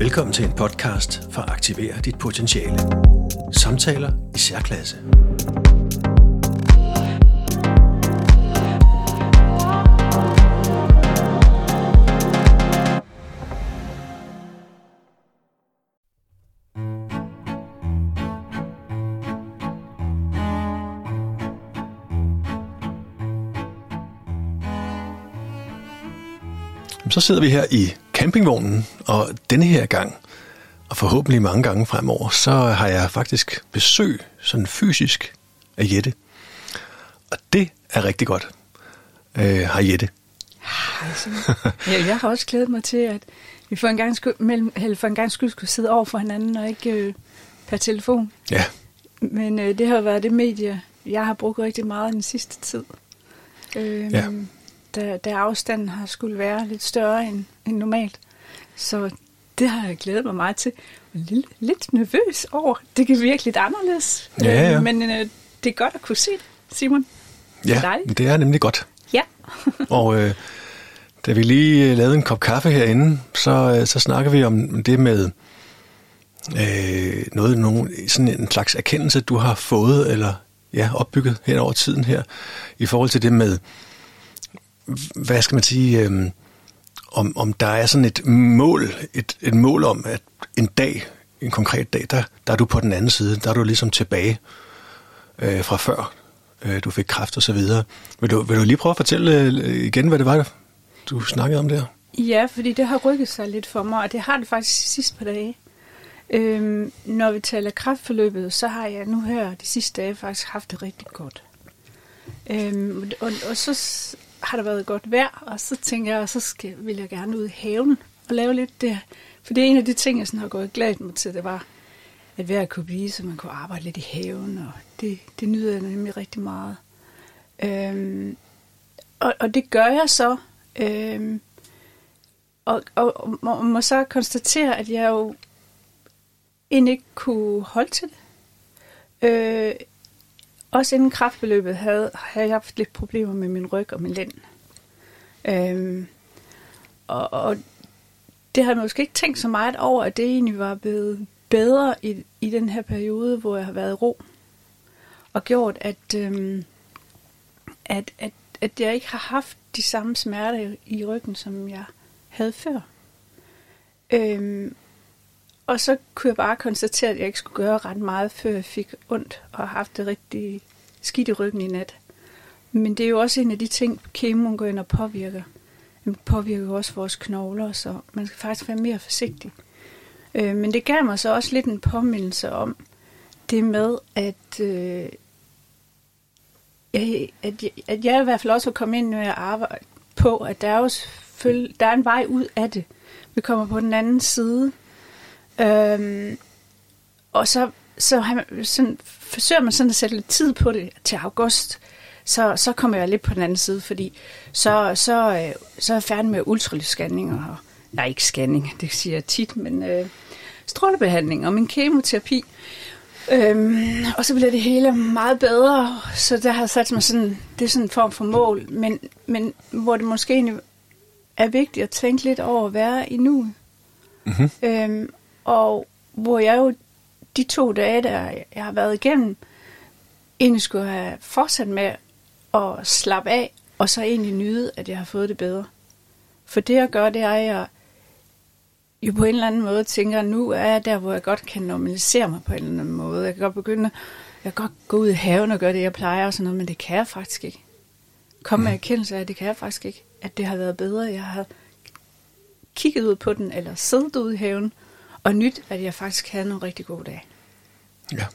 Velkommen til en podcast for at aktivere dit potentiale. Samtaler i særklasse. Så sidder vi her i campingvognen, og denne her gang, og forhåbentlig mange gange fremover, så har jeg faktisk besøg, sådan fysisk, af Jette. Og det er rigtig godt. Øh, hej Jette. Hej ja, jeg har også glædet mig til, at vi for en gang skyld, mellem, eller for en gang skyld skulle sidde over for hinanden, og ikke øh, per telefon. Ja. Men øh, det har været det medie, jeg har brugt rigtig meget den sidste tid. Øh, Ja. Da, da afstanden har skulle være lidt større end, end normalt. Så det har jeg glædet mig meget til. Og lidt, lidt nervøs over. Det kan virke lidt anderledes. Ja, ja. Øh, men øh, det er godt at kunne se det, Simon. Ja, Dejligt. det er nemlig godt. Ja. Og øh, da vi lige øh, lavede en kop kaffe herinde, så, øh, så snakker vi om det med øh, noget, nogen, sådan en slags erkendelse, du har fået eller ja, opbygget hen over tiden her, i forhold til det med, hvad skal man sige, øh, om, om der er sådan et mål, et, et mål om, at en dag, en konkret dag, der, der er du på den anden side, der er du ligesom tilbage øh, fra før, øh, du fik kræft og så videre. Vil du, vil du lige prøve at fortælle øh, igen, hvad det var, du snakkede om der? Ja, fordi det har rykket sig lidt for mig, og det har det faktisk sidst på par dage. Øhm, når vi taler kraftforløbet, så har jeg nu her de sidste dage faktisk haft det rigtig godt. Øhm, og, og så har der været godt vejr, og så tænker jeg, så skal, vil jeg gerne ud i haven og lave lidt det. For det er en af de ting, jeg sådan har gået glad mig til, det var, at vejret kunne blive, så man kunne arbejde lidt i haven, og det, det nyder jeg nemlig rigtig meget. Øhm, og, og det gør jeg så. Øhm, og, og, og må, må så konstatere, at jeg jo end ikke kunne holde til det. Øh, også inden kraftbeløbet havde, havde jeg haft lidt problemer med min ryg og min lænd. Øhm, og, og det har jeg måske ikke tænkt så meget over, at det egentlig var blevet bedre i, i den her periode, hvor jeg har været i ro. Og gjort, at, øhm, at, at, at jeg ikke har haft de samme smerter i ryggen, som jeg havde før. Øhm, og så kunne jeg bare konstatere, at jeg ikke skulle gøre ret meget, før jeg fik ondt og har haft det rigtig skidt i ryggen i nat. Men det er jo også en af de ting, kemoen går ind og påvirker. Den påvirker jo også vores knogler, så man skal faktisk være mere forsigtig. Øh, men det gav mig så også lidt en påmindelse om det med, at, øh, jeg, at, jeg, at jeg i hvert fald også var kommet ind, når jeg arbejder på, at der er jo der er en vej ud af det. Vi kommer på den anden side. Øhm, og så, så har man, sådan, forsøger man sådan at sætte lidt tid på det til august. Så, så kommer jeg lidt på den anden side, fordi så, så, øh, så er jeg færdig med ultralydsscanning og nej, ikke scanning, det siger jeg tit, men øh, strålebehandling og min kemoterapi. Øhm, og så bliver det hele meget bedre, så der har sat mig sådan, det er sådan en form for mål, men, men hvor det måske egentlig er vigtigt at tænke lidt over at være i nuet. Mm-hmm. Øhm, og hvor jeg jo de to dage, der jeg har været igennem, egentlig skulle have fortsat med at slappe af, og så egentlig nyde, at jeg har fået det bedre. For det jeg gør, det er, at jeg jo på en eller anden måde tænker, nu er jeg der, hvor jeg godt kan normalisere mig på en eller anden måde. Jeg kan godt begynde, jeg kan godt gå ud i haven og gøre det, jeg plejer og sådan noget, men det kan jeg faktisk ikke. Kom med erkendelse af, at det kan jeg faktisk ikke. At det har været bedre. Jeg har kigget ud på den, eller siddet ude i haven, og nyt, at jeg faktisk havde nogle rigtig gode dage. Ja.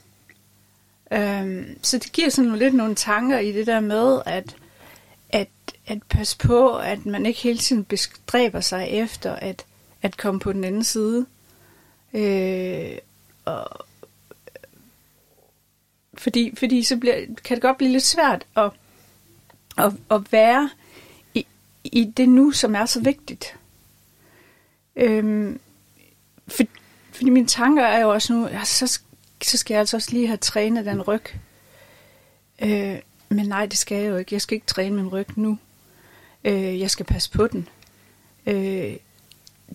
Øhm, så det giver sådan lidt nogle tanker i det der med, at, at, at passe på, at man ikke hele tiden bestræber sig efter at, at komme på den anden side. Øh, og, fordi, fordi så bliver, kan det godt blive lidt svært at, at, at være i, i det nu, som er så vigtigt. Øhm, for, fordi mine tanker er jo også nu, ja, så, så skal jeg altså også lige have trænet den ryg. Øh, men nej, det skal jeg jo ikke. Jeg skal ikke træne min ryg nu. Øh, jeg skal passe på den. Øh,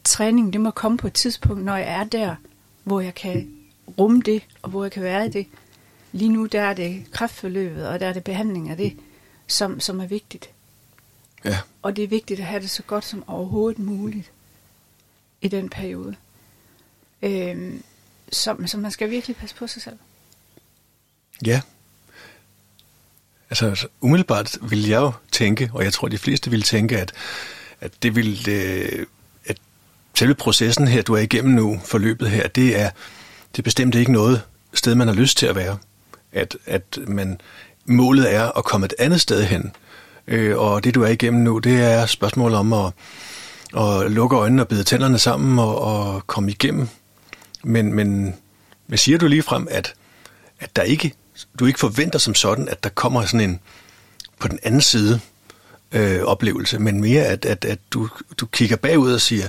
træning, det må komme på et tidspunkt, når jeg er der, hvor jeg kan rumme det, og hvor jeg kan være i det. Lige nu, der er det kræftforløbet, og der er det behandling af det, som, som er vigtigt. Ja. Og det er vigtigt at have det så godt som overhovedet muligt i den periode. Øhm, så, så man skal virkelig passe på sig selv. Ja. Altså, altså umiddelbart vil jeg jo tænke, og jeg tror, de fleste vil tænke, at, at det vil, øh, at selve processen her, du er igennem nu, forløbet her, det er, det er bestemt ikke noget sted, man har lyst til at være. At, at man, målet er at komme et andet sted hen. Øh, og det, du er igennem nu, det er spørgsmålet om at, at lukke øjnene og bide tænderne sammen og, og komme igennem. Men, men, hvad siger du lige frem, at, at der ikke, du ikke forventer som sådan, at der kommer sådan en på den anden side øh, oplevelse, men mere at, at, at du, du kigger bagud og siger,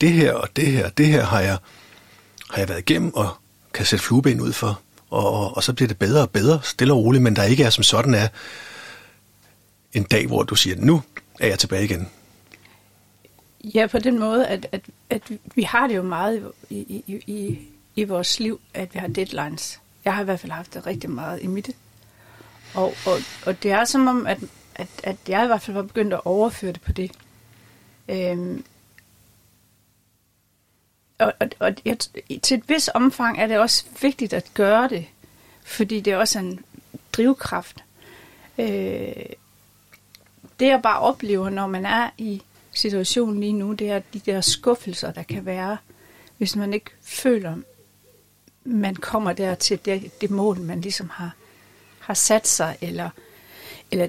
det her og det her, det her har jeg, har jeg været igennem og kan sætte flueben ud for, og, og, og så bliver det bedre og bedre, stille og roligt, men der ikke er som sådan er en dag, hvor du siger, nu er jeg tilbage igen. Ja, på den måde, at, at, at vi har det jo meget i, i, i, i vores liv, at vi har deadlines. Jeg har i hvert fald haft det rigtig meget i mit. Og, og, og det er som om, at, at, at jeg i hvert fald var begyndt at overføre det på det. Øhm, og, og, og jeg, til et vis omfang er det også vigtigt at gøre det, fordi det er også en drivkraft. Øh, det jeg bare oplever, når man er i situationen lige nu, det er de der skuffelser, der kan være, hvis man ikke føler, man kommer der til det, det mål, man ligesom har, har sat sig, eller, eller,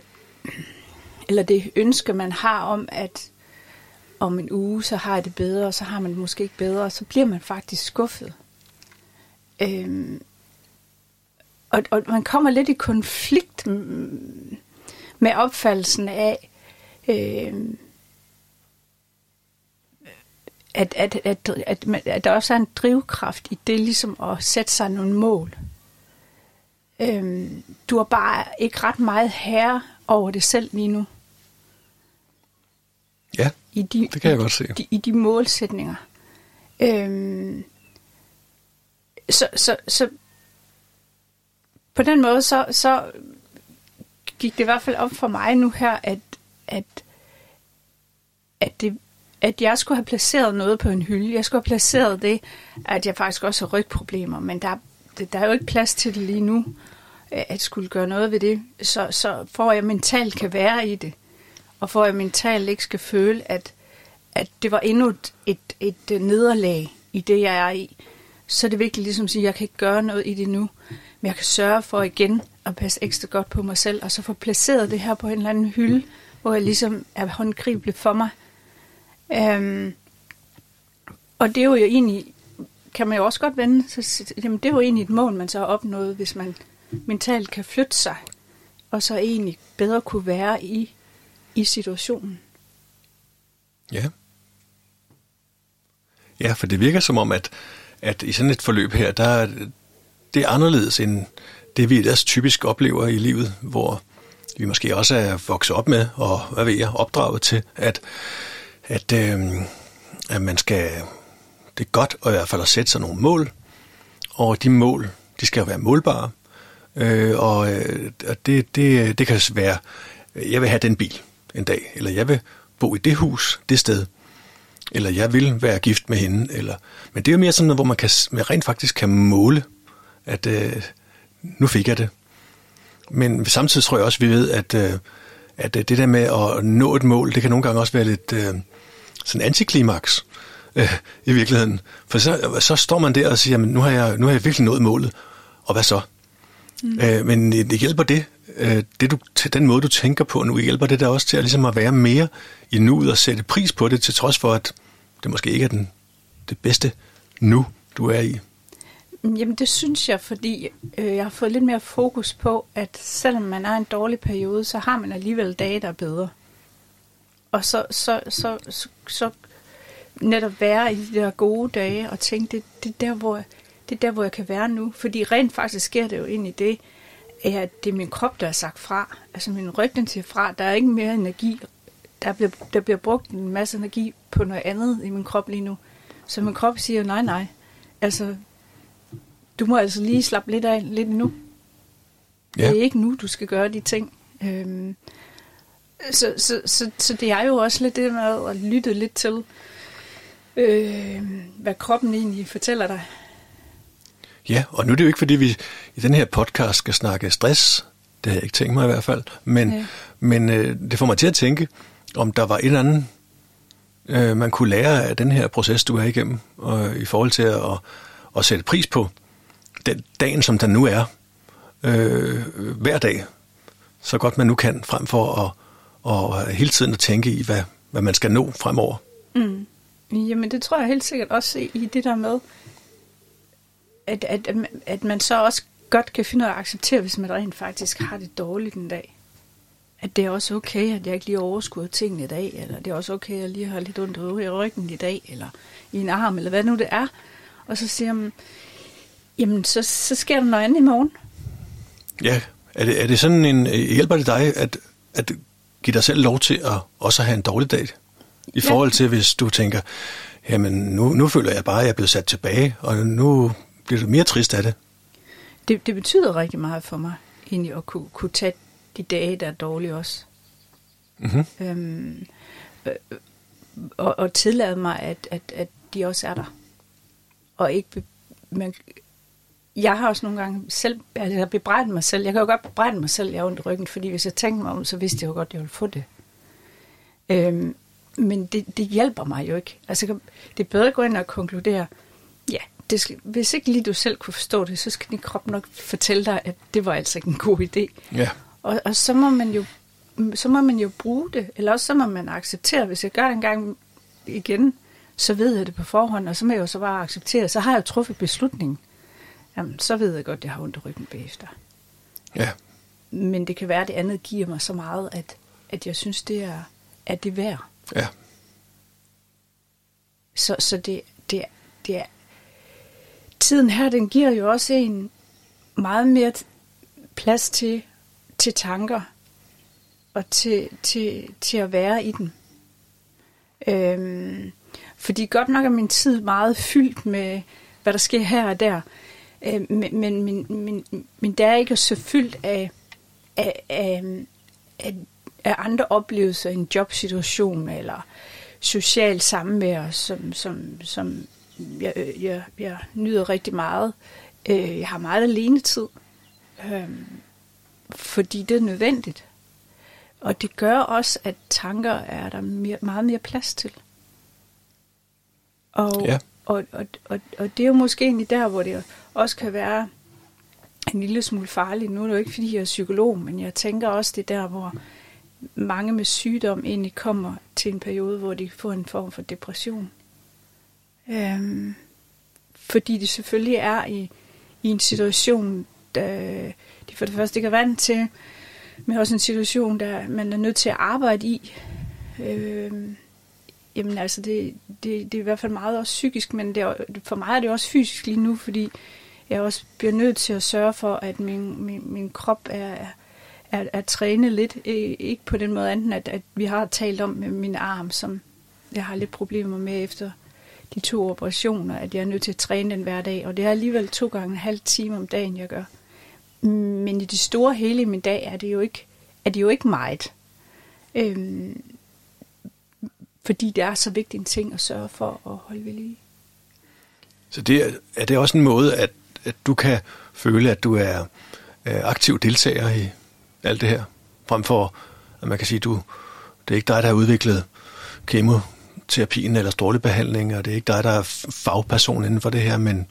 eller det ønske, man har om, at om en uge, så har jeg det bedre, og så har man det måske ikke bedre, og så bliver man faktisk skuffet. Øhm, og, og man kommer lidt i konflikt med opfattelsen af, øhm, at, at, at, at, at der også er en drivkraft i det, ligesom at sætte sig nogle mål. Øhm, du er bare ikke ret meget herre over det selv lige nu. Ja, I de, det kan jeg godt se. I de, i de målsætninger. Øhm, så, så, så på den måde, så, så gik det i hvert fald op for mig nu her, at, at, at, det, at jeg skulle have placeret noget på en hylde. Jeg skulle have placeret det, at jeg faktisk også har rygproblemer, men der, der er jo ikke plads til det lige nu, at skulle gøre noget ved det. Så, så for at jeg mentalt kan være i det, og for at jeg mentalt ikke skal føle, at, at det var endnu et, et, et øh, nederlag i det, jeg er i, så er det vigtigt ligesom at sige, at jeg kan ikke gøre noget i det nu, men jeg kan sørge for igen at passe ekstra godt på mig selv, og så få placeret det her på en eller anden hylde, hvor jeg ligesom er håndgribelig for mig. Øhm, og det er jo egentlig, kan man jo også godt vende, så, jamen det er jo egentlig et mål, man så har opnået, hvis man mentalt kan flytte sig, og så egentlig bedre kunne være i, i situationen. Ja. Ja, for det virker som om, at, at i sådan et forløb her, der er det er anderledes end det, vi ellers typisk oplever i livet, hvor vi måske også er vokset op med, og hvad ved jeg, opdraget til, at, at, øh, at man skal, det er godt at i hvert fald at sætte sig nogle mål, og de mål, de skal jo være målbare, øh, og øh, det, det, det kan være, jeg vil have den bil en dag, eller jeg vil bo i det hus, det sted, eller jeg vil være gift med hende, eller, men det er jo mere sådan noget, hvor man, kan, man rent faktisk kan måle, at øh, nu fik jeg det. Men samtidig tror jeg også, at vi ved, at, øh, at det der med at nå et mål, det kan nogle gange også være lidt øh, sådan antiklimaks øh, i virkeligheden. For så, så står man der og siger, jamen, nu har jeg, nu har jeg virkelig nået målet, og hvad så? Mm. Øh, men det hjælper det, øh, det du, den måde, du tænker på nu, hjælper det der også til at, ligesom at være mere i nuet og sætte pris på det, til trods for, at det måske ikke er den, det bedste nu, du er i. Jamen det synes jeg, fordi øh, jeg har fået lidt mere fokus på, at selvom man er en dårlig periode, så har man alligevel dage, der er bedre. Og så, så, så, så, så netop være i de der gode dage og tænke, det, det, er der, hvor, det er der, hvor jeg kan være nu. Fordi rent faktisk sker det jo ind i det, at det er min krop, der er sagt fra. Altså min ryg, den siger fra. Der er ikke mere energi der bliver, der bliver brugt en masse energi på noget andet i min krop lige nu. Så min krop siger, nej, nej. Altså, du må altså lige slappe lidt af lidt nu. Ja. Det er ikke nu, du skal gøre de ting. Øhm, så, så, så, så det er jo også lidt det med at lytte lidt til, øh, hvad kroppen egentlig fortæller dig. Ja, og nu er det jo ikke, fordi vi i den her podcast skal snakke stress. Det har jeg ikke tænkt mig i hvert fald. Men, ja. men øh, det får mig til at tænke, om der var et eller andet, øh, man kunne lære af den her proces, du er igennem, og, i forhold til at, at, at sætte pris på den dagen, som den nu er, øh, hver dag, så godt man nu kan, frem for at og hele tiden at tænke i, hvad, hvad man skal nå fremover. Mm. Jamen det tror jeg helt sikkert også i det der med, at, at, at man så også godt kan finde ud af at acceptere, hvis man rent faktisk har det dårligt en dag. At det er også okay, at jeg ikke lige overskuer tingene i dag, eller det er også okay, at jeg lige har lidt ondt i ryggen i dag, eller i en arm, eller hvad nu det er. Og så siger man, jamen så, så sker der noget andet i morgen. Ja, er det, er det sådan en, hjælper det dig at, at give dig selv lov til at også have en dårlig dag? I ja. forhold til, hvis du tænker, jamen nu, nu føler jeg bare, at jeg er blevet sat tilbage, og nu bliver du mere trist af det. Det, det betyder rigtig meget for mig, egentlig at kunne, kunne tage de dage, der er dårlige også. Mm-hmm. Øhm, øh, og, og tillade mig, at, at, at de også er der. Og ikke, man, jeg har også nogle gange selv, altså jeg bebrejdet mig selv. Jeg kan jo godt bebrejde mig selv, jeg har ondt i ryggen, fordi hvis jeg tænker mig om, så vidste jeg jo godt, at jeg ville få det. Øhm, men det, det hjælper mig jo ikke. Altså, det er bedre at gå ind og konkludere, ja, det skal, hvis ikke lige du selv kunne forstå det, så skal din krop nok fortælle dig, at det var altså ikke en god idé. Ja. Og, og så må man jo så må man jo bruge det, eller også så må man acceptere, hvis jeg gør det en gang igen, så ved jeg det på forhånd, og så må jeg jo så bare acceptere, så har jeg jo truffet beslutningen jamen, så ved jeg godt, at jeg har ondt i ryggen bagefter. Ja. Men det kan være, at det andet giver mig så meget, at, at jeg synes, det er, at det er værd. Ja. Så, så det, det, det er... Tiden her, den giver jo også en meget mere plads til, til tanker og til, til, til at være i den. Øhm, fordi godt nok er min tid meget fyldt med, hvad der sker her og der. Øh, men, men, men, men, men der er ikke så fyldt af, af, af, af, af andre oplevelser en jobsituation eller social samvær, som, som, som jeg, jeg, jeg nyder rigtig meget. Øh, jeg har meget alene tid, øh, fordi det er nødvendigt. Og det gør også, at tanker er der mere, meget mere plads til. Og, ja. og, og, og, og det er jo måske egentlig der, hvor det også kan være en lille smule farligt. Nu er det jo ikke, fordi jeg er psykolog, men jeg tænker også, det der, hvor mange med sygdom egentlig kommer til en periode, hvor de får en form for depression. Øhm, fordi de selvfølgelig er i, i en situation, der de for det første ikke er vant til, men også en situation, der man er nødt til at arbejde i. Øhm, jamen altså, det, det, det er i hvert fald meget også psykisk, men det er, for mig er det også fysisk lige nu, fordi jeg også bliver nødt til at sørge for, at min, min, min krop er, er, er trænet lidt. Ikke på den måde anden, at, at vi har talt om med min arm, som jeg har lidt problemer med efter de to operationer, at jeg er nødt til at træne den hver dag. Og det er alligevel to gange en halv time om dagen, jeg gør. Men i det store hele i min dag er det jo ikke, er det jo ikke meget. Øhm, fordi det er så vigtig en ting at sørge for at holde ved lige. Så det er, er det også en måde, at at du kan føle, at du er øh, aktiv deltager i alt det her, frem for, at man kan sige, du, det er ikke dig, der har udviklet kemoterapien eller strålebehandling, og det er ikke dig, der er fagperson inden for det her, men,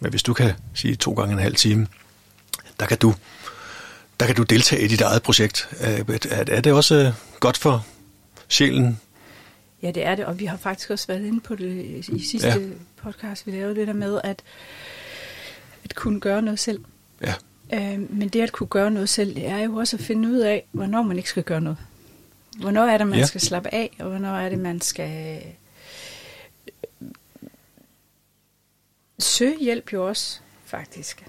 men hvis du kan sige to gange en halv time, der kan du, der kan du deltage i dit eget projekt. Er, er det også godt for sjælen? Ja, det er det, og vi har faktisk også været inde på det i sidste ja. podcast, vi lavede det der med, at at kunne gøre noget selv. Ja. Øh, men det at kunne gøre noget selv, det er jo også at finde ud af, hvornår man ikke skal gøre noget. Hvornår er det, man ja. skal slappe af, og hvornår er det, man skal øh, søge hjælp jo også, faktisk.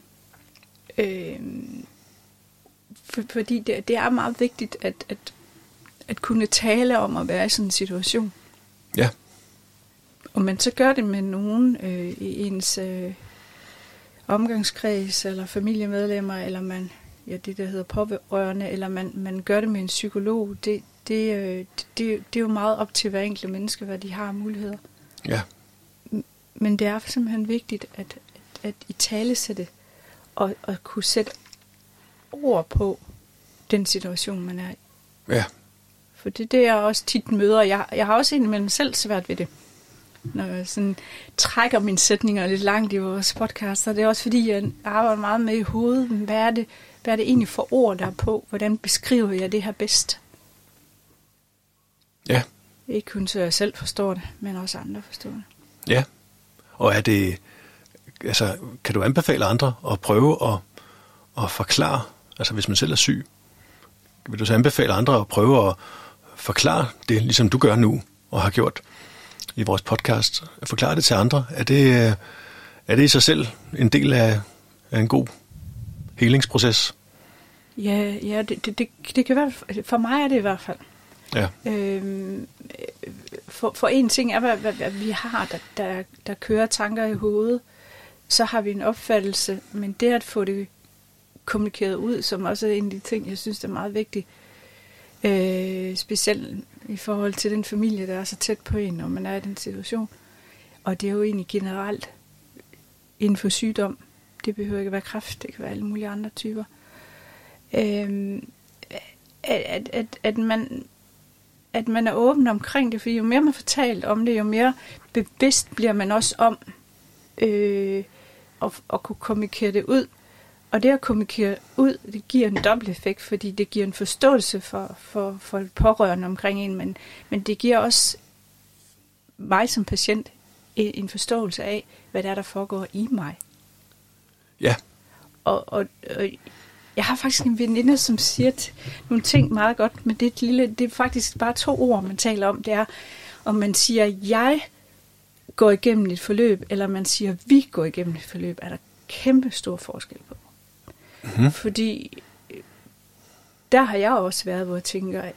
Øh, for, fordi det, det er meget vigtigt, at, at, at kunne tale om at være i sådan en situation. Ja. Og man så gør det med nogen øh, i ens øh, omgangskreds, eller familiemedlemmer, eller man, ja, det der hedder pårørende, eller man, man gør det med en psykolog, det, det, øh, det, det er jo meget op til hver enkelt menneske, hvad de har af muligheder. Ja. Men det er simpelthen vigtigt at, at, i tale sætte og, og kunne sætte ord på den situation, man er i. Ja. For det er det, jeg også tit møder. Jeg, jeg har også indimellem selv svært ved det. Når jeg sådan trækker mine sætninger lidt langt i vores podcast, så det er også fordi, jeg arbejder meget med i hovedet. Hvad er det, hvad er det egentlig for ord, der er på? Hvordan beskriver jeg det her bedst? Ja. Ikke kun så jeg selv forstår det, men også andre forstår det. Ja. Og er det, altså, kan du anbefale andre at prøve at, at forklare, altså hvis man selv er syg, vil du så anbefale andre at prøve at forklare det, ligesom du gør nu og har gjort i vores podcast? At forklare det til andre? Er det, er det i sig selv en del af, af en god helingsproces? Ja, ja det, det, det, det kan være, for mig er det i hvert fald. Ja. Øhm, for, for en ting er, hvad, hvad, hvad vi har, der, der, der kører tanker i hovedet. Så har vi en opfattelse, men det at få det kommunikeret ud, som også er en af de ting, jeg synes er meget vigtigt. Øh, specielt i forhold til den familie, der er så tæt på en, når man er i den situation. Og det er jo egentlig generelt inden for sygdom. Det behøver ikke at være kræft, det kan være alle mulige andre typer. Øh, at, at, at, at man at man er åben omkring det, for jo mere man fortalt om det, jo mere bevidst bliver man også om øh, at, at kunne kommunikere det ud. Og det at kommunikere ud, det giver en dobbelt effekt, fordi det giver en forståelse for, for, for pårørende omkring en, men, men det giver også mig som patient en, en forståelse af, hvad der er, der foregår i mig. Ja. Og, og, og jeg har faktisk en veninde, som siger nogle ting meget godt, men det er, et lille, det er faktisk bare to ord, man taler om. Det er, om man siger, jeg går igennem et forløb, eller man siger, vi går igennem et forløb, er der kæmpe stor forskel på. Mm-hmm. Fordi der har jeg også været, hvor jeg tænker,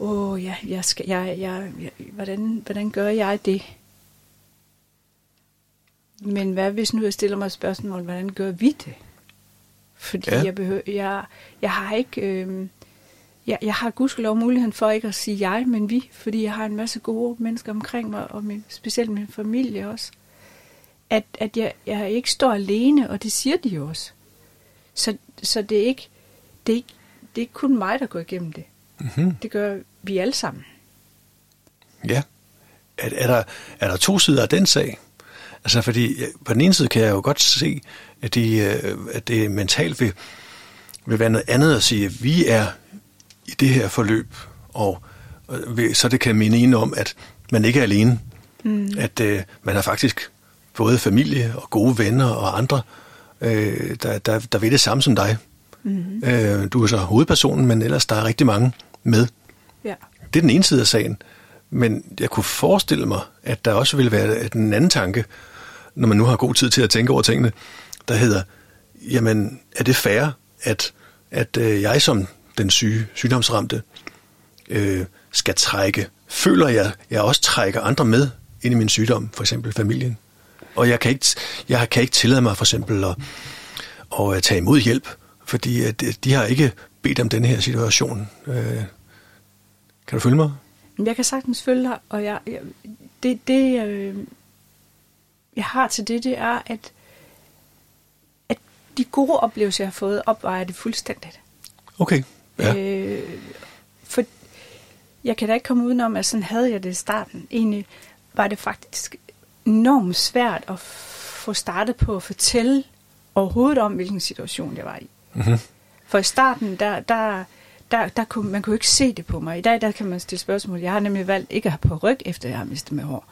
åh, ja, jeg skal, jeg, jeg, jeg, hvordan, hvordan gør jeg det? Men hvad hvis nu jeg stiller mig spørgsmål, hvordan gør vi det? Fordi ja. jeg, behøver, jeg, jeg har ikke... Øh, jeg, jeg har gudskelov muligheden for ikke at sige jeg, men vi, fordi jeg har en masse gode mennesker omkring mig, og min, specielt min familie også. At, at jeg, jeg ikke står alene, og det siger de jo også. Så, så det, er ikke, det, er ikke, det er ikke kun mig, der går igennem det. Mm-hmm. Det gør vi alle sammen. Ja. Er, er, der, er der to sider af den sag? Altså, fordi på den ene side kan jeg jo godt se, at, de, øh, at det mentalt vil, vil være noget andet at sige, at vi er i det her forløb, og så det kan minde en om, at man ikke er alene. Mm. At uh, man har faktisk både familie og gode venner og andre, uh, der, der, der ved det samme som dig. Mm. Uh, du er så hovedpersonen, men ellers der er rigtig mange med. Ja. Det er den ene side af sagen. Men jeg kunne forestille mig, at der også vil være en anden tanke, når man nu har god tid til at tænke over tingene, der hedder, jamen, er det fair, at, at øh, jeg som den syge, sygdomsramte, øh, skal trække, føler jeg, jeg også trækker andre med ind i min sygdom, for eksempel familien. Og jeg kan ikke, jeg kan ikke tillade mig for eksempel at, at tage imod hjælp, fordi at de har ikke bedt om den her situation. Øh, kan du følge mig? Jeg kan sagtens følge dig, og jeg, jeg, det, det øh, jeg har til det, det er, at, at de gode oplevelser, jeg har fået, opvejer det fuldstændigt. Okay, ja. Øh, for jeg kan da ikke komme udenom, at sådan havde jeg det i starten. Egentlig var det faktisk enormt svært at få startet på at fortælle overhovedet om, hvilken situation jeg var i. Mm-hmm. For i starten, der, der, der, der kunne, man kunne ikke se det på mig. I dag der kan man stille spørgsmål. Jeg har nemlig valgt ikke at have på ryg, efter jeg har mistet med hår.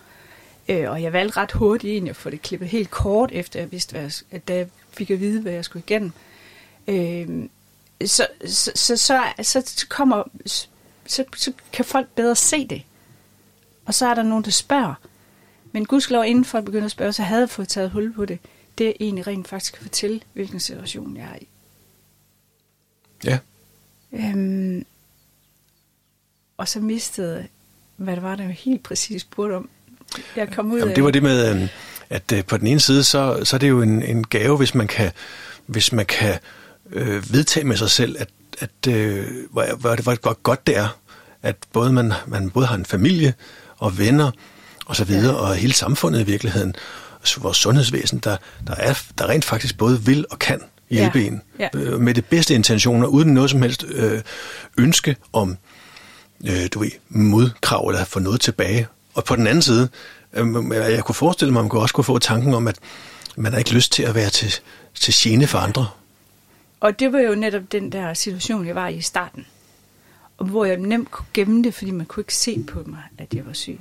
Øh, og jeg valgte ret hurtigt egentlig at få det klippet helt kort, efter jeg vidste, hvad jeg, at da jeg fik at vide, hvad jeg skulle igennem. Øh, så, så, så, så, så, kommer, så, så kan folk bedre se det. Og så er der nogen, der spørger. Men gudskelov, inden folk begynder at spørge, så havde jeg fået taget hul på det. Det er egentlig rent faktisk at fortælle, hvilken situation jeg er i. Ja. Øhm, og så mistede, hvad det var, der helt præcis spurgte om. Jeg kom ud Jamen, af... det var det med, øh, at øh, på den ene side, så, så er det jo en, en gave, hvis man kan, hvis man kan øh, vedtage med sig selv, at, at øh, hvor, hvor, hvor, hvor godt det er, at både man, man både har en familie og venner og så videre, ja. og hele samfundet i virkeligheden, vores sundhedsvæsen, der, der, er, der rent faktisk både vil og kan hjælpe ja. en Ja. øh, med det bedste intentioner, uden noget som helst øh, ønske om øh, du ved, modkrav eller få noget tilbage. Og på den anden side, øh, jeg kunne forestille mig, at man kunne også kunne få tanken om, at man har ikke lyst til at være til, til gene for andre. Og det var jo netop den der situation, jeg var i i starten. Og hvor jeg nemt kunne gemme det, fordi man kunne ikke se på mig, at jeg var syg.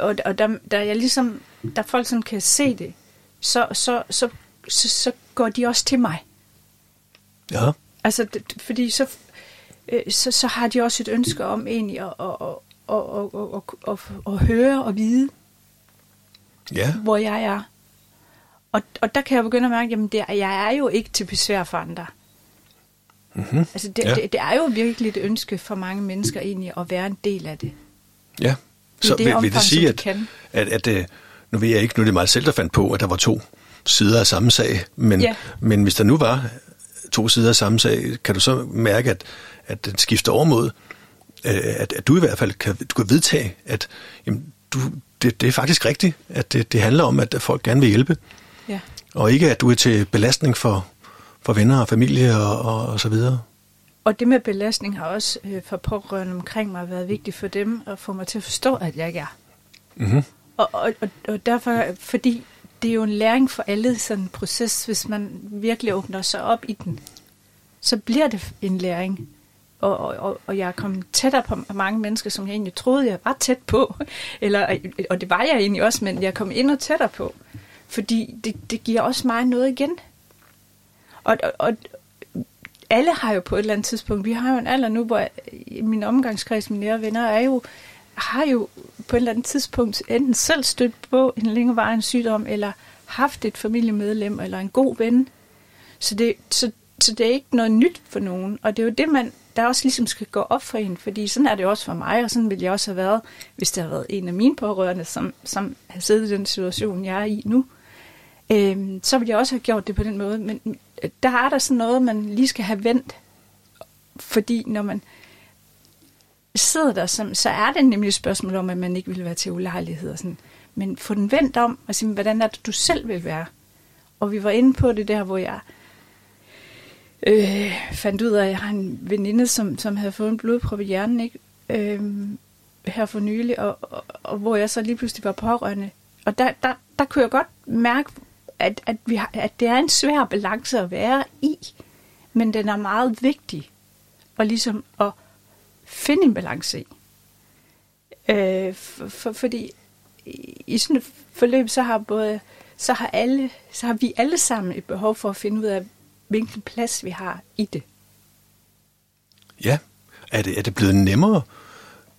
Og og der, der, jeg ligesom, der folk sådan kan se det, så, så, så, så, så går de også til mig. Ja, Altså, det, fordi så, øh, så, så har de også et ønske om egentlig at, at, at, at, at, at, at, at høre og vide, ja, hvor jeg er. Og, og der kan jeg begynde at mærke, at det, jeg er jo ikke til besvær for andre. mm-hmm. Altså det, ja. det, det er jo virkelig et ønske for mange mennesker egentlig at være en del af det. ja. Så det vil, vil det sige, at, kan. at, at, at nu ved jeg ikke, nu er det mig selv, der fandt på, at der var to sider af samme sag, men, Ja. men hvis der nu var to sider af samme sag, kan du så mærke, at, at den skifter over mod, øh, at, at du i hvert fald kan, du kan vedtage, at jamen, du, det, det er faktisk rigtigt, at det, det handler om, at folk gerne vil hjælpe, Ja. og ikke at du er til belastning for, for venner og familie og, og, og så videre. Og det med belastning har også øh, for pårørende omkring mig været vigtigt for dem at få mig til at forstå, at jeg ikke er. Mm-hmm. Og, og, og, og derfor, fordi det er jo en læring for alle sådan en proces, hvis man virkelig åbner sig op i den, så bliver det en læring. Og, og, og, jeg er kommet tættere på mange mennesker, som jeg egentlig troede, jeg var tæt på. Eller, og det var jeg egentlig også, men jeg kom endnu tættere på. Fordi det, det giver også mig noget igen. Og, og alle har jo på et eller andet tidspunkt, vi har jo en alder nu, hvor i min omgangskreds, mine nære venner, er jo, har jo på et eller andet tidspunkt enten selv stødt på en længerevarende sygdom, eller haft et familiemedlem, eller en god ven. Så det, så, så det er ikke noget nyt for nogen. Og det er jo det, man, der også ligesom skal gå op for en, fordi sådan er det også for mig, og sådan ville jeg også have været, hvis der havde været en af mine pårørende, som, som har siddet i den situation, jeg er i nu. Øhm, så ville jeg også have gjort det på den måde. Men der er der sådan noget, man lige skal have vendt. Fordi når man sidder der, så, så er det nemlig et spørgsmål om, at man ikke vil være til ulejlighed. Og sådan. Men få den vendt om, og sige, hvordan er det, du selv vil være? Og vi var inde på det der, hvor jeg øh, fandt ud af, at jeg har en veninde, som, som havde fået en blodprop i hjernen, ikke? Øh, her for nylig, og, og, og hvor jeg så lige pludselig var pårørende. Og der, der, der kunne jeg godt mærke, at, at, vi har, at det er en svær balance at være i, men den er meget vigtig, og ligesom at finde en balance i. Øh, for, for, fordi i, sådan et forløb, så har både så har alle, så har vi alle sammen et behov for at finde ud af, hvilken plads vi har i det. Ja, er det, er det blevet nemmere?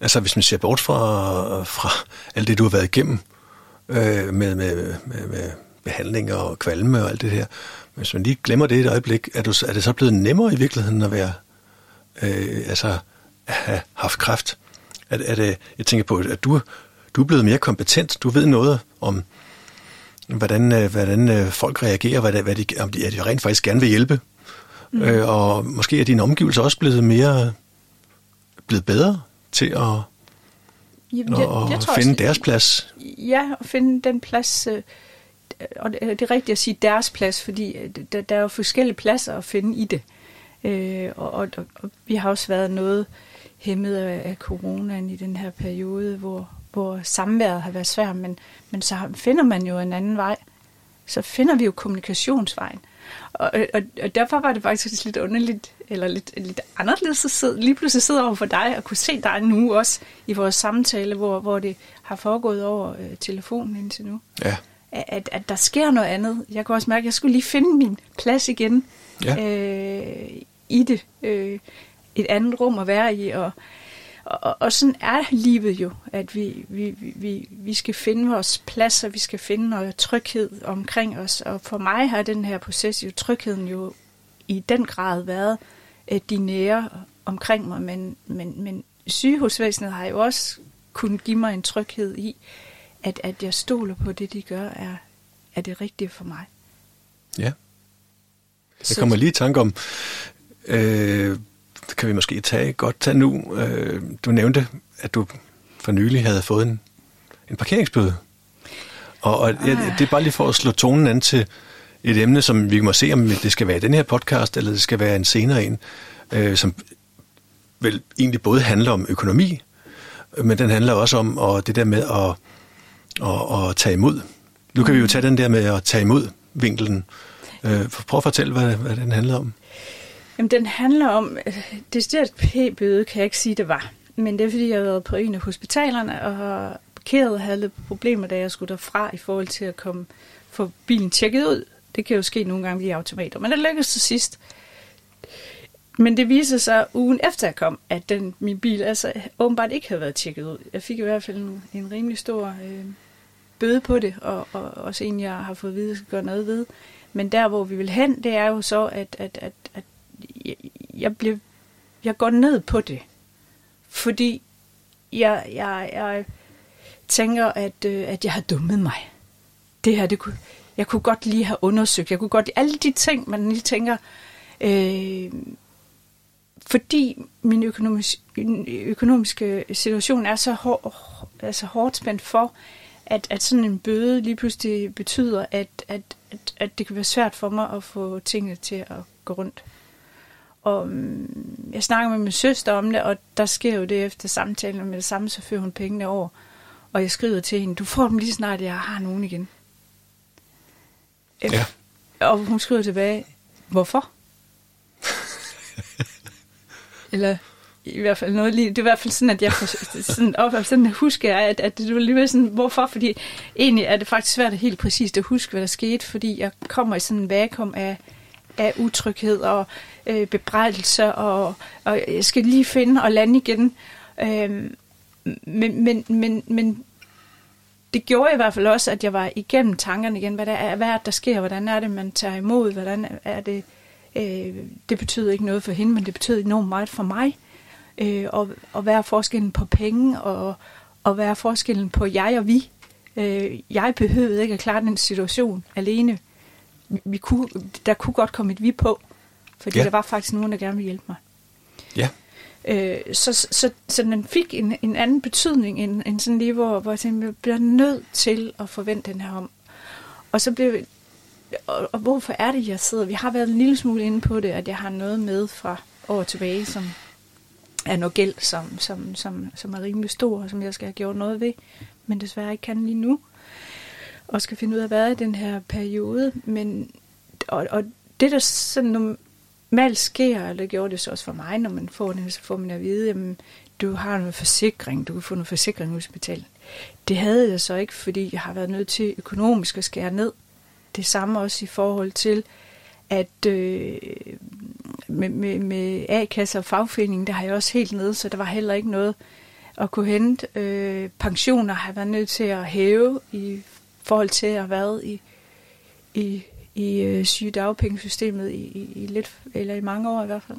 Altså hvis man ser bort fra, fra alt det, du har været igennem øh, med, med, med, med behandling og kvalme og alt det her. Hvis man lige glemmer det et øjeblik, er, du, er det så blevet nemmere i virkeligheden at være, øh, altså at have haft kræft? Er, er det, jeg tænker på, at du, du er blevet mere kompetent. Du ved noget om, hvordan, øh, hvordan øh, folk reagerer, hvad, hvad de, om de, at de rent faktisk gerne vil hjælpe. Mm. Øh, og måske er dine omgivelser også blevet mere blevet bedre til at, Jamen, at, at finde også, deres plads. Ja, at finde den plads, øh, Øh, og det er rigtigt at sige deres plads, fordi øh, der, der er jo forskellige pladser at finde i det. Øh, og, og, og vi har også været noget hæmmet af, af coronaen i den her periode, hvor, hvor samværet har været svært, men, men så finder man jo en anden vej. Så finder vi jo kommunikationsvejen. Og, og, og derfor var det faktisk lidt underligt, eller lidt, lidt anderledes at sidde, lige pludselig sidde over for dig, og kunne se dig nu også i vores samtale, hvor, hvor det har foregået over øh, telefonen indtil nu. Ja. At, at der sker noget andet. Jeg kunne også mærke, at jeg skulle lige finde min plads igen Ja. øh, i det. Øh, et andet rum at være i, og, og, og sådan er livet jo, at vi, vi, vi, vi skal finde vores plads, og vi skal finde noget tryghed omkring os. Og for mig har den her proces jo, trygheden jo i den grad været at de nære omkring mig, men, men, men sygehusvæsenet har jo også kunnet give mig en tryghed i, at, at jeg stoler på det, de gør, er, er det rigtige for mig. Ja. Jeg kommer lige i tanke om, øh, det kan vi måske tage godt tage nu. Øh, du nævnte, at du for nylig havde fået en, en parkeringsbøde. Og, og ah. ja, det er bare lige for at slå tonen an til et emne, som vi må se, om det skal være den her podcast, eller det skal være en senere en, øh, som vel egentlig både handler om økonomi, men den handler også om og det der med at, at, at tage imod. Nu kan vi jo tage den der med at tage imod vinkelen. Øh, prøv at fortælle, hvad, hvad den handler om. Jamen, den handler om, øh, det er p-bøde, kan jeg ikke sige, det var. Men det er, fordi jeg har været på en af hospitalerne og har parkeret og havde lidt problemer, da jeg skulle derfra i forhold til at komme få bilen tjekket ud. Det kan jo ske nogle gange via automater, men det lykkedes til sidst. Men det viser sig ugen efter jeg kom, at den, min bil altså åbenbart ikke havde været tjekket ud. Jeg fik i hvert fald en, en rimelig stor øh, bøde på det, og, og også en, jeg har fået at vide, at jeg skal gøre noget ved. Men der, hvor vi vil hen, det er jo så, at, at, at, at jeg, jeg, bliver, jeg går ned på det. Fordi jeg, jeg, jeg tænker, at, øh, at jeg har dummet mig. Det her, det kunne, jeg kunne godt lige have undersøgt. Jeg kunne godt, alle de ting, man lige tænker, øh, fordi min økonomiske, økonomiske situation er så hår, altså hårdt spændt for, at, at sådan en bøde lige pludselig betyder, at, at, at, at det kan være svært for mig at få tingene til at gå rundt. Og mm, jeg snakker med min søster om det, og der sker jo det efter samtalen med det samme, så fører hun pengene over. Og jeg skriver til hende, du får dem lige snart, jeg har nogen igen. Ja. Og hun skriver tilbage, hvorfor? Eller i hvert fald noget lige, det er i hvert fald sådan, at jeg får sådan, op, sådan husker jeg, at, at det var lige sådan, hvorfor? Fordi egentlig er det faktisk svært at helt præcist at huske, hvad der skete, fordi jeg kommer i sådan en vakuum af, af utryghed og øh, bebrejdelser, og, og jeg skal lige finde og lande igen. Øh, men, men, men, men det gjorde i hvert fald også, at jeg var igennem tankerne igen. Hvad, der er, hvad er det, der sker? Hvordan er det, man tager imod? Hvordan er det... Øh, det betyder ikke noget for hende, men det betyder enormt meget for mig. Øh, og, og hvad er forskellen på penge, og, og hvad er forskellen på jeg og vi? Øh, jeg behøvede ikke at klare den situation alene. Vi kunne, der kunne godt komme et vi på, fordi ja. der var faktisk nogen, der gerne ville hjælpe mig. Ja. Øh, så, så, så den fik en, en anden betydning end, end sådan lige, hvor, hvor jeg tænkte, jeg bliver nødt til at forvente den her om. Og så blev og, og hvorfor er det, jeg sidder? Vi har været en lille smule inde på det, at jeg har noget med fra år tilbage, som af noget gæld, som, som, som, som er rimelig stor, og som jeg skal have gjort noget ved, men desværre ikke kan lige nu. Og skal finde ud af, hvad er i den her periode. Men, og, og det, der sådan normalt sker, og det gjorde det så også for mig, når man får det, så får man at vide, jamen, du har noget forsikring, du kan få noget forsikring hos betalen. Det havde jeg så ikke, fordi jeg har været nødt til økonomisk at skære ned. Det samme også i forhold til, at øh, med, med, med A-kasse og fagforeningen, der har jeg også helt nede, så der var heller ikke noget at kunne hente. Øh, pensioner har jeg været nødt til at hæve i forhold til at have været i, i i øh, sygedagpengesystemet i, i, i lidt, eller i mange år i hvert fald.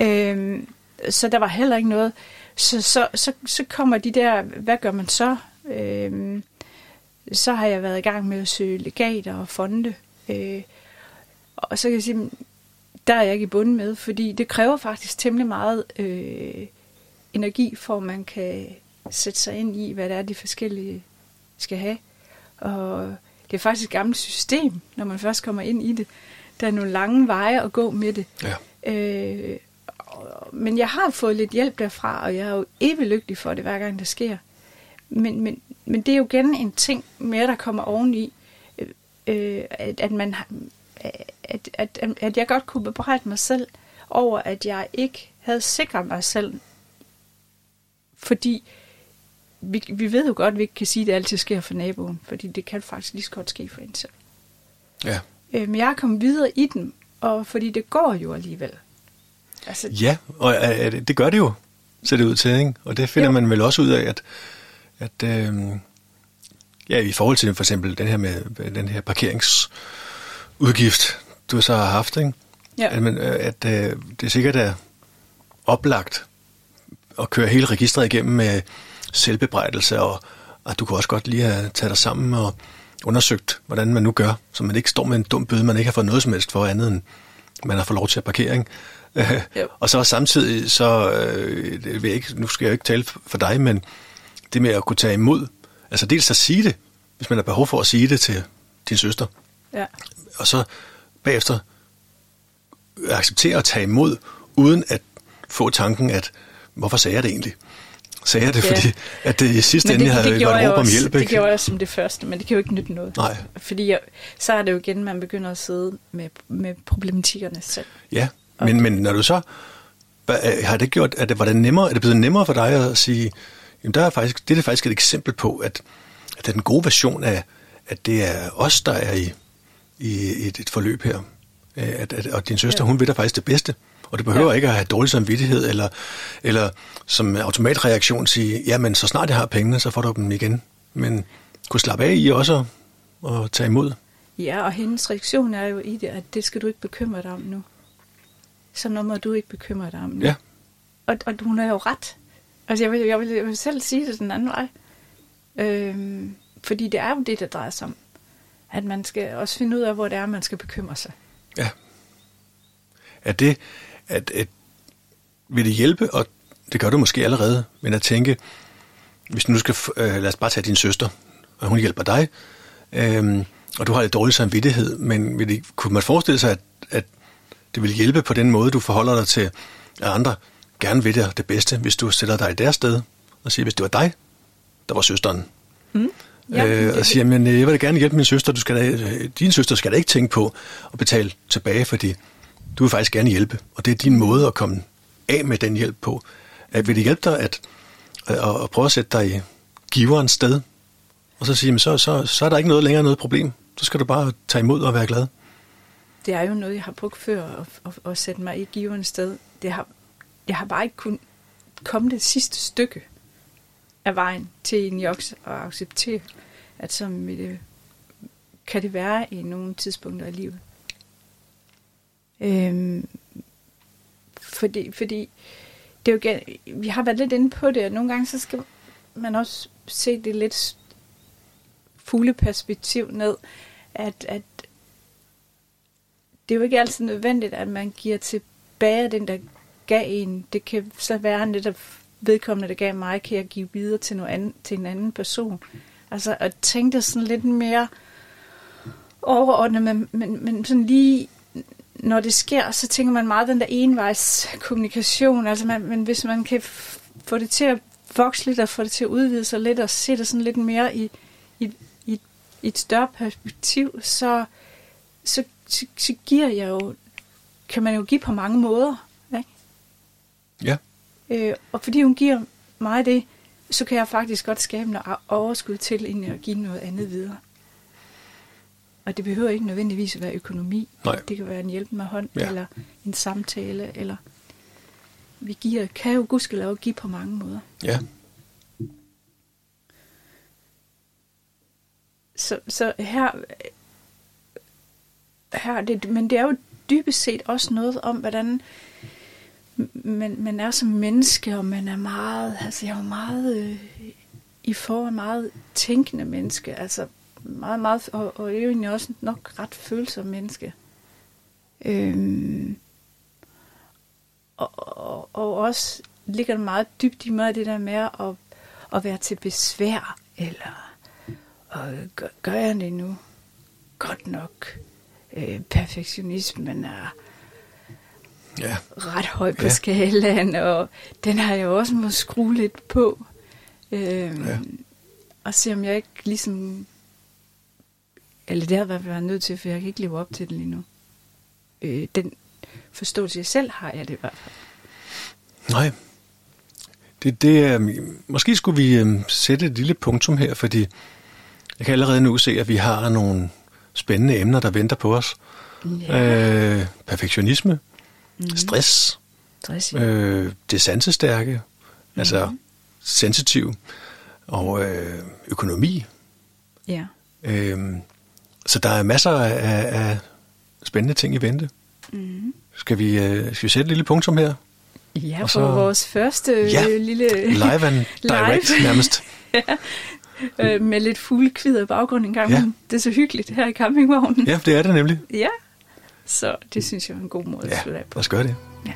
Øh, så der var heller ikke noget. Så, så, så, så kommer de der, hvad gør man så? Øh, så har jeg været i gang med at søge legater og fonde. Øh, og så kan jeg sige, der er jeg ikke i bunden med, fordi det kræver faktisk temmelig meget øh, energi, for at man kan sætte sig ind i, hvad det er, de forskellige skal have. Og det er faktisk et gammelt system, når man først kommer ind i det. Der er nogle lange veje at gå med det. Ja. Øh, men jeg har fået lidt hjælp derfra, og jeg er jo evig lykkelig for det, hver gang det sker. Men, men, men det er jo igen en ting mere, der kommer oveni, øh, at, at, man, at, at, at jeg godt kunne bebrejde mig selv over, at jeg ikke havde sikret mig selv. Fordi vi, vi ved jo godt, at vi ikke kan sige, at det altid sker for naboen, fordi det kan faktisk lige så godt ske for en selv. Ja. Øh, men jeg er kommet videre i den, og fordi det går jo alligevel. Altså, ja, og øh, det gør det jo, ser det ud til, ikke? Og det finder jo. man vel også ud af, at, at øh, ja, i forhold til for eksempel den her med den her parkeringsudgift, du så har haft, ikke? Ja. At, man, øh, at øh, det sikkert er oplagt at køre hele registret igennem med selvbebrejdelse, og at du kunne også godt lige have taget dig sammen og undersøgt, hvordan man nu gør, så man ikke står med en dum bøde, man ikke har fået noget som helst for andet end man har fået lov til at parkere. Ikke? og så samtidig, så øh, det vil jeg ikke, nu skal jeg jo ikke tale for dig, men det med at kunne tage imod, altså dels at sige det, hvis man har behov for at sige det til din søster, Ja. og så bagefter acceptere at tage imod, uden at få tanken, at hvorfor sagde jeg det egentlig? Sagde jeg det, Ja. fordi at det i sidste ende det, havde det, været jeg råb om hjælp, det ikke? gjorde jeg som det første, men det kan jo ikke nytte noget. Nej. Fordi jeg, så er det jo igen, man begynder at sidde med, med problematikkerne selv. Ja, men, men når du så... hvad- Har det gjort, at det, var det, nemmere, er det blevet nemmere for dig at sige, jamen der er faktisk, det er faktisk et eksempel på, at, at det er den gode version af, at det er os, der er i, i et, et forløb her. Øh, At, at, og din søster, Ja. hun vil da faktisk det bedste. Og det behøver Ja. ikke at have dårlig samvittighed, eller, eller som automatreaktion sige, jamen så snart jeg har pengene, så får du dem igen. Men kunne slappe af i også at tage imod. Ja, og hendes reaktion er jo i det, at det skal du ikke bekymre dig om nu. Så noget må du ikke bekymre dig om nu. Ja. Og, og hun er jo ret. Altså, jeg vil, jeg vil, jeg vil selv sige det den anden vej. Øhm, fordi det er jo det, der drejer sig om. At man skal også finde ud af, hvor det er, man skal bekymre sig. Ja. Er det, at, at vil det hjælpe, og det gør du måske allerede, men at tænke, hvis du nu skal, øh, lad os bare tage din søster, og hun hjælper dig, øhm, og du har lidt dårlig samvittighed, men vil det, kunne man forestille sig, at, at det vil hjælpe på den måde, du forholder dig til, at andre gerne vil dig det bedste, hvis du sætter dig i deres sted, og siger, hvis det var dig, der var søsteren, Mm? Ja, øh, og siger, men øh, jeg vil da gerne hjælpe min søster. Du skal da, øh, din søster skal da ikke tænke på at betale tilbage, fordi du vil faktisk gerne hjælpe. Og det er din måde at komme af med den hjælp på. At vil det hjælpe dig at, at, at prøve at sætte dig i giverens sted, og så sige, men så, så, så er der ikke noget længere noget problem. Så skal du bare tage imod og være glad. det er jo noget, jeg har brugt før at, at, at sætte mig i giverens sted. Det har, jeg har bare ikke kun komme det sidste stykke er vejen til egentlig også at acceptere, at som det, kan det være i nogle tidspunkter i livet. Øhm, fordi, fordi det er jo, vi har været lidt inde på det, og nogle gange så skal man også se det lidt fugleperspektiv ned, at, at det er jo ikke altid nødvendigt, at man giver tilbage den, der gav en. Det kan så være netop vedkommende, der gav mig, kan jeg give videre til, noget andet, til en anden person. Altså at tænke det sådan lidt mere overordnet, men, men, men sådan lige når det sker, så tænker man meget den der envejs kommunikation. Altså man, men hvis man kan få det til at vokse lidt og få det til at udvide sig lidt og se det sådan lidt mere i, i, i, i et større perspektiv, så, så, så, så giver jeg jo, kan man jo give på mange måder. Ikke? Ja. Øh, og fordi hun giver mig det, så kan jeg faktisk godt skabe noget overskud til egentlig at give noget andet videre. Og det behøver ikke nødvendigvis at være økonomi. Nej. Det kan være en hjælp med hånd, Ja. eller en samtale, eller vi giver, kan jo gudskelov give på mange måder. Ja. Så, så her, her er det, men det er jo dybest set også noget om, hvordan man, man er som menneske, og man er meget, altså jeg er jo meget øh, i forhold meget tænkende menneske, altså meget, meget, og, og jeg er jo egentlig også nok ret følsom menneske. Øhm, og, og, og også ligger det meget dybt i mig, det der med at, at være til besvær, eller og gør, gør jeg det nu godt nok? Øh, perfektionismen er Ja. ret høj på Ja. skalaen, og den har jeg også må skrue lidt på. Øhm, Ja. Og se om jeg ikke ligesom... Eller det har jeg været nødt til, for jeg kan ikke leve op til den lige nu. Øh, den forståelse, jeg selv har, jeg det i hvert fald. Nej. Det, det er, måske skulle vi øhm, sætte et lille punktum her, fordi jeg kan allerede nu se, at vi har nogle spændende emner, der venter på os. Ja. Øh, perfektionisme, mm. stress, Stress, ja. øh, det sansestærke, mm. altså sensitiv, og øh, økonomi. ja. Øh, så der er masser af, af spændende ting i vente. Mm. Skal vi, øh, skal vi sætte et lille punktum her? Ja, for så... vores første ja, lille... live and direct live. nærmest. ja, øh, med lidt fuglekvider i baggrunden engang. Ja. Det er så hyggeligt her i campingvognen. Ja, det er det nemlig. Ja, så det synes jeg er en god måde at slutte af på. lad os gøre det. Ja.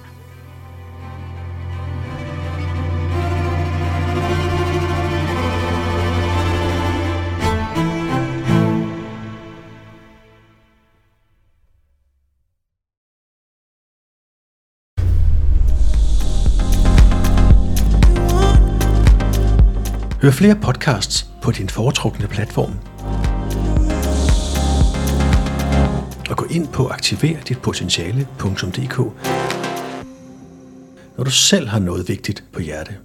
Hør flere podcasts på din foretrukne platform. Og gå ind på aktiverditpotentiale.dk når du selv har noget vigtigt på hjerte.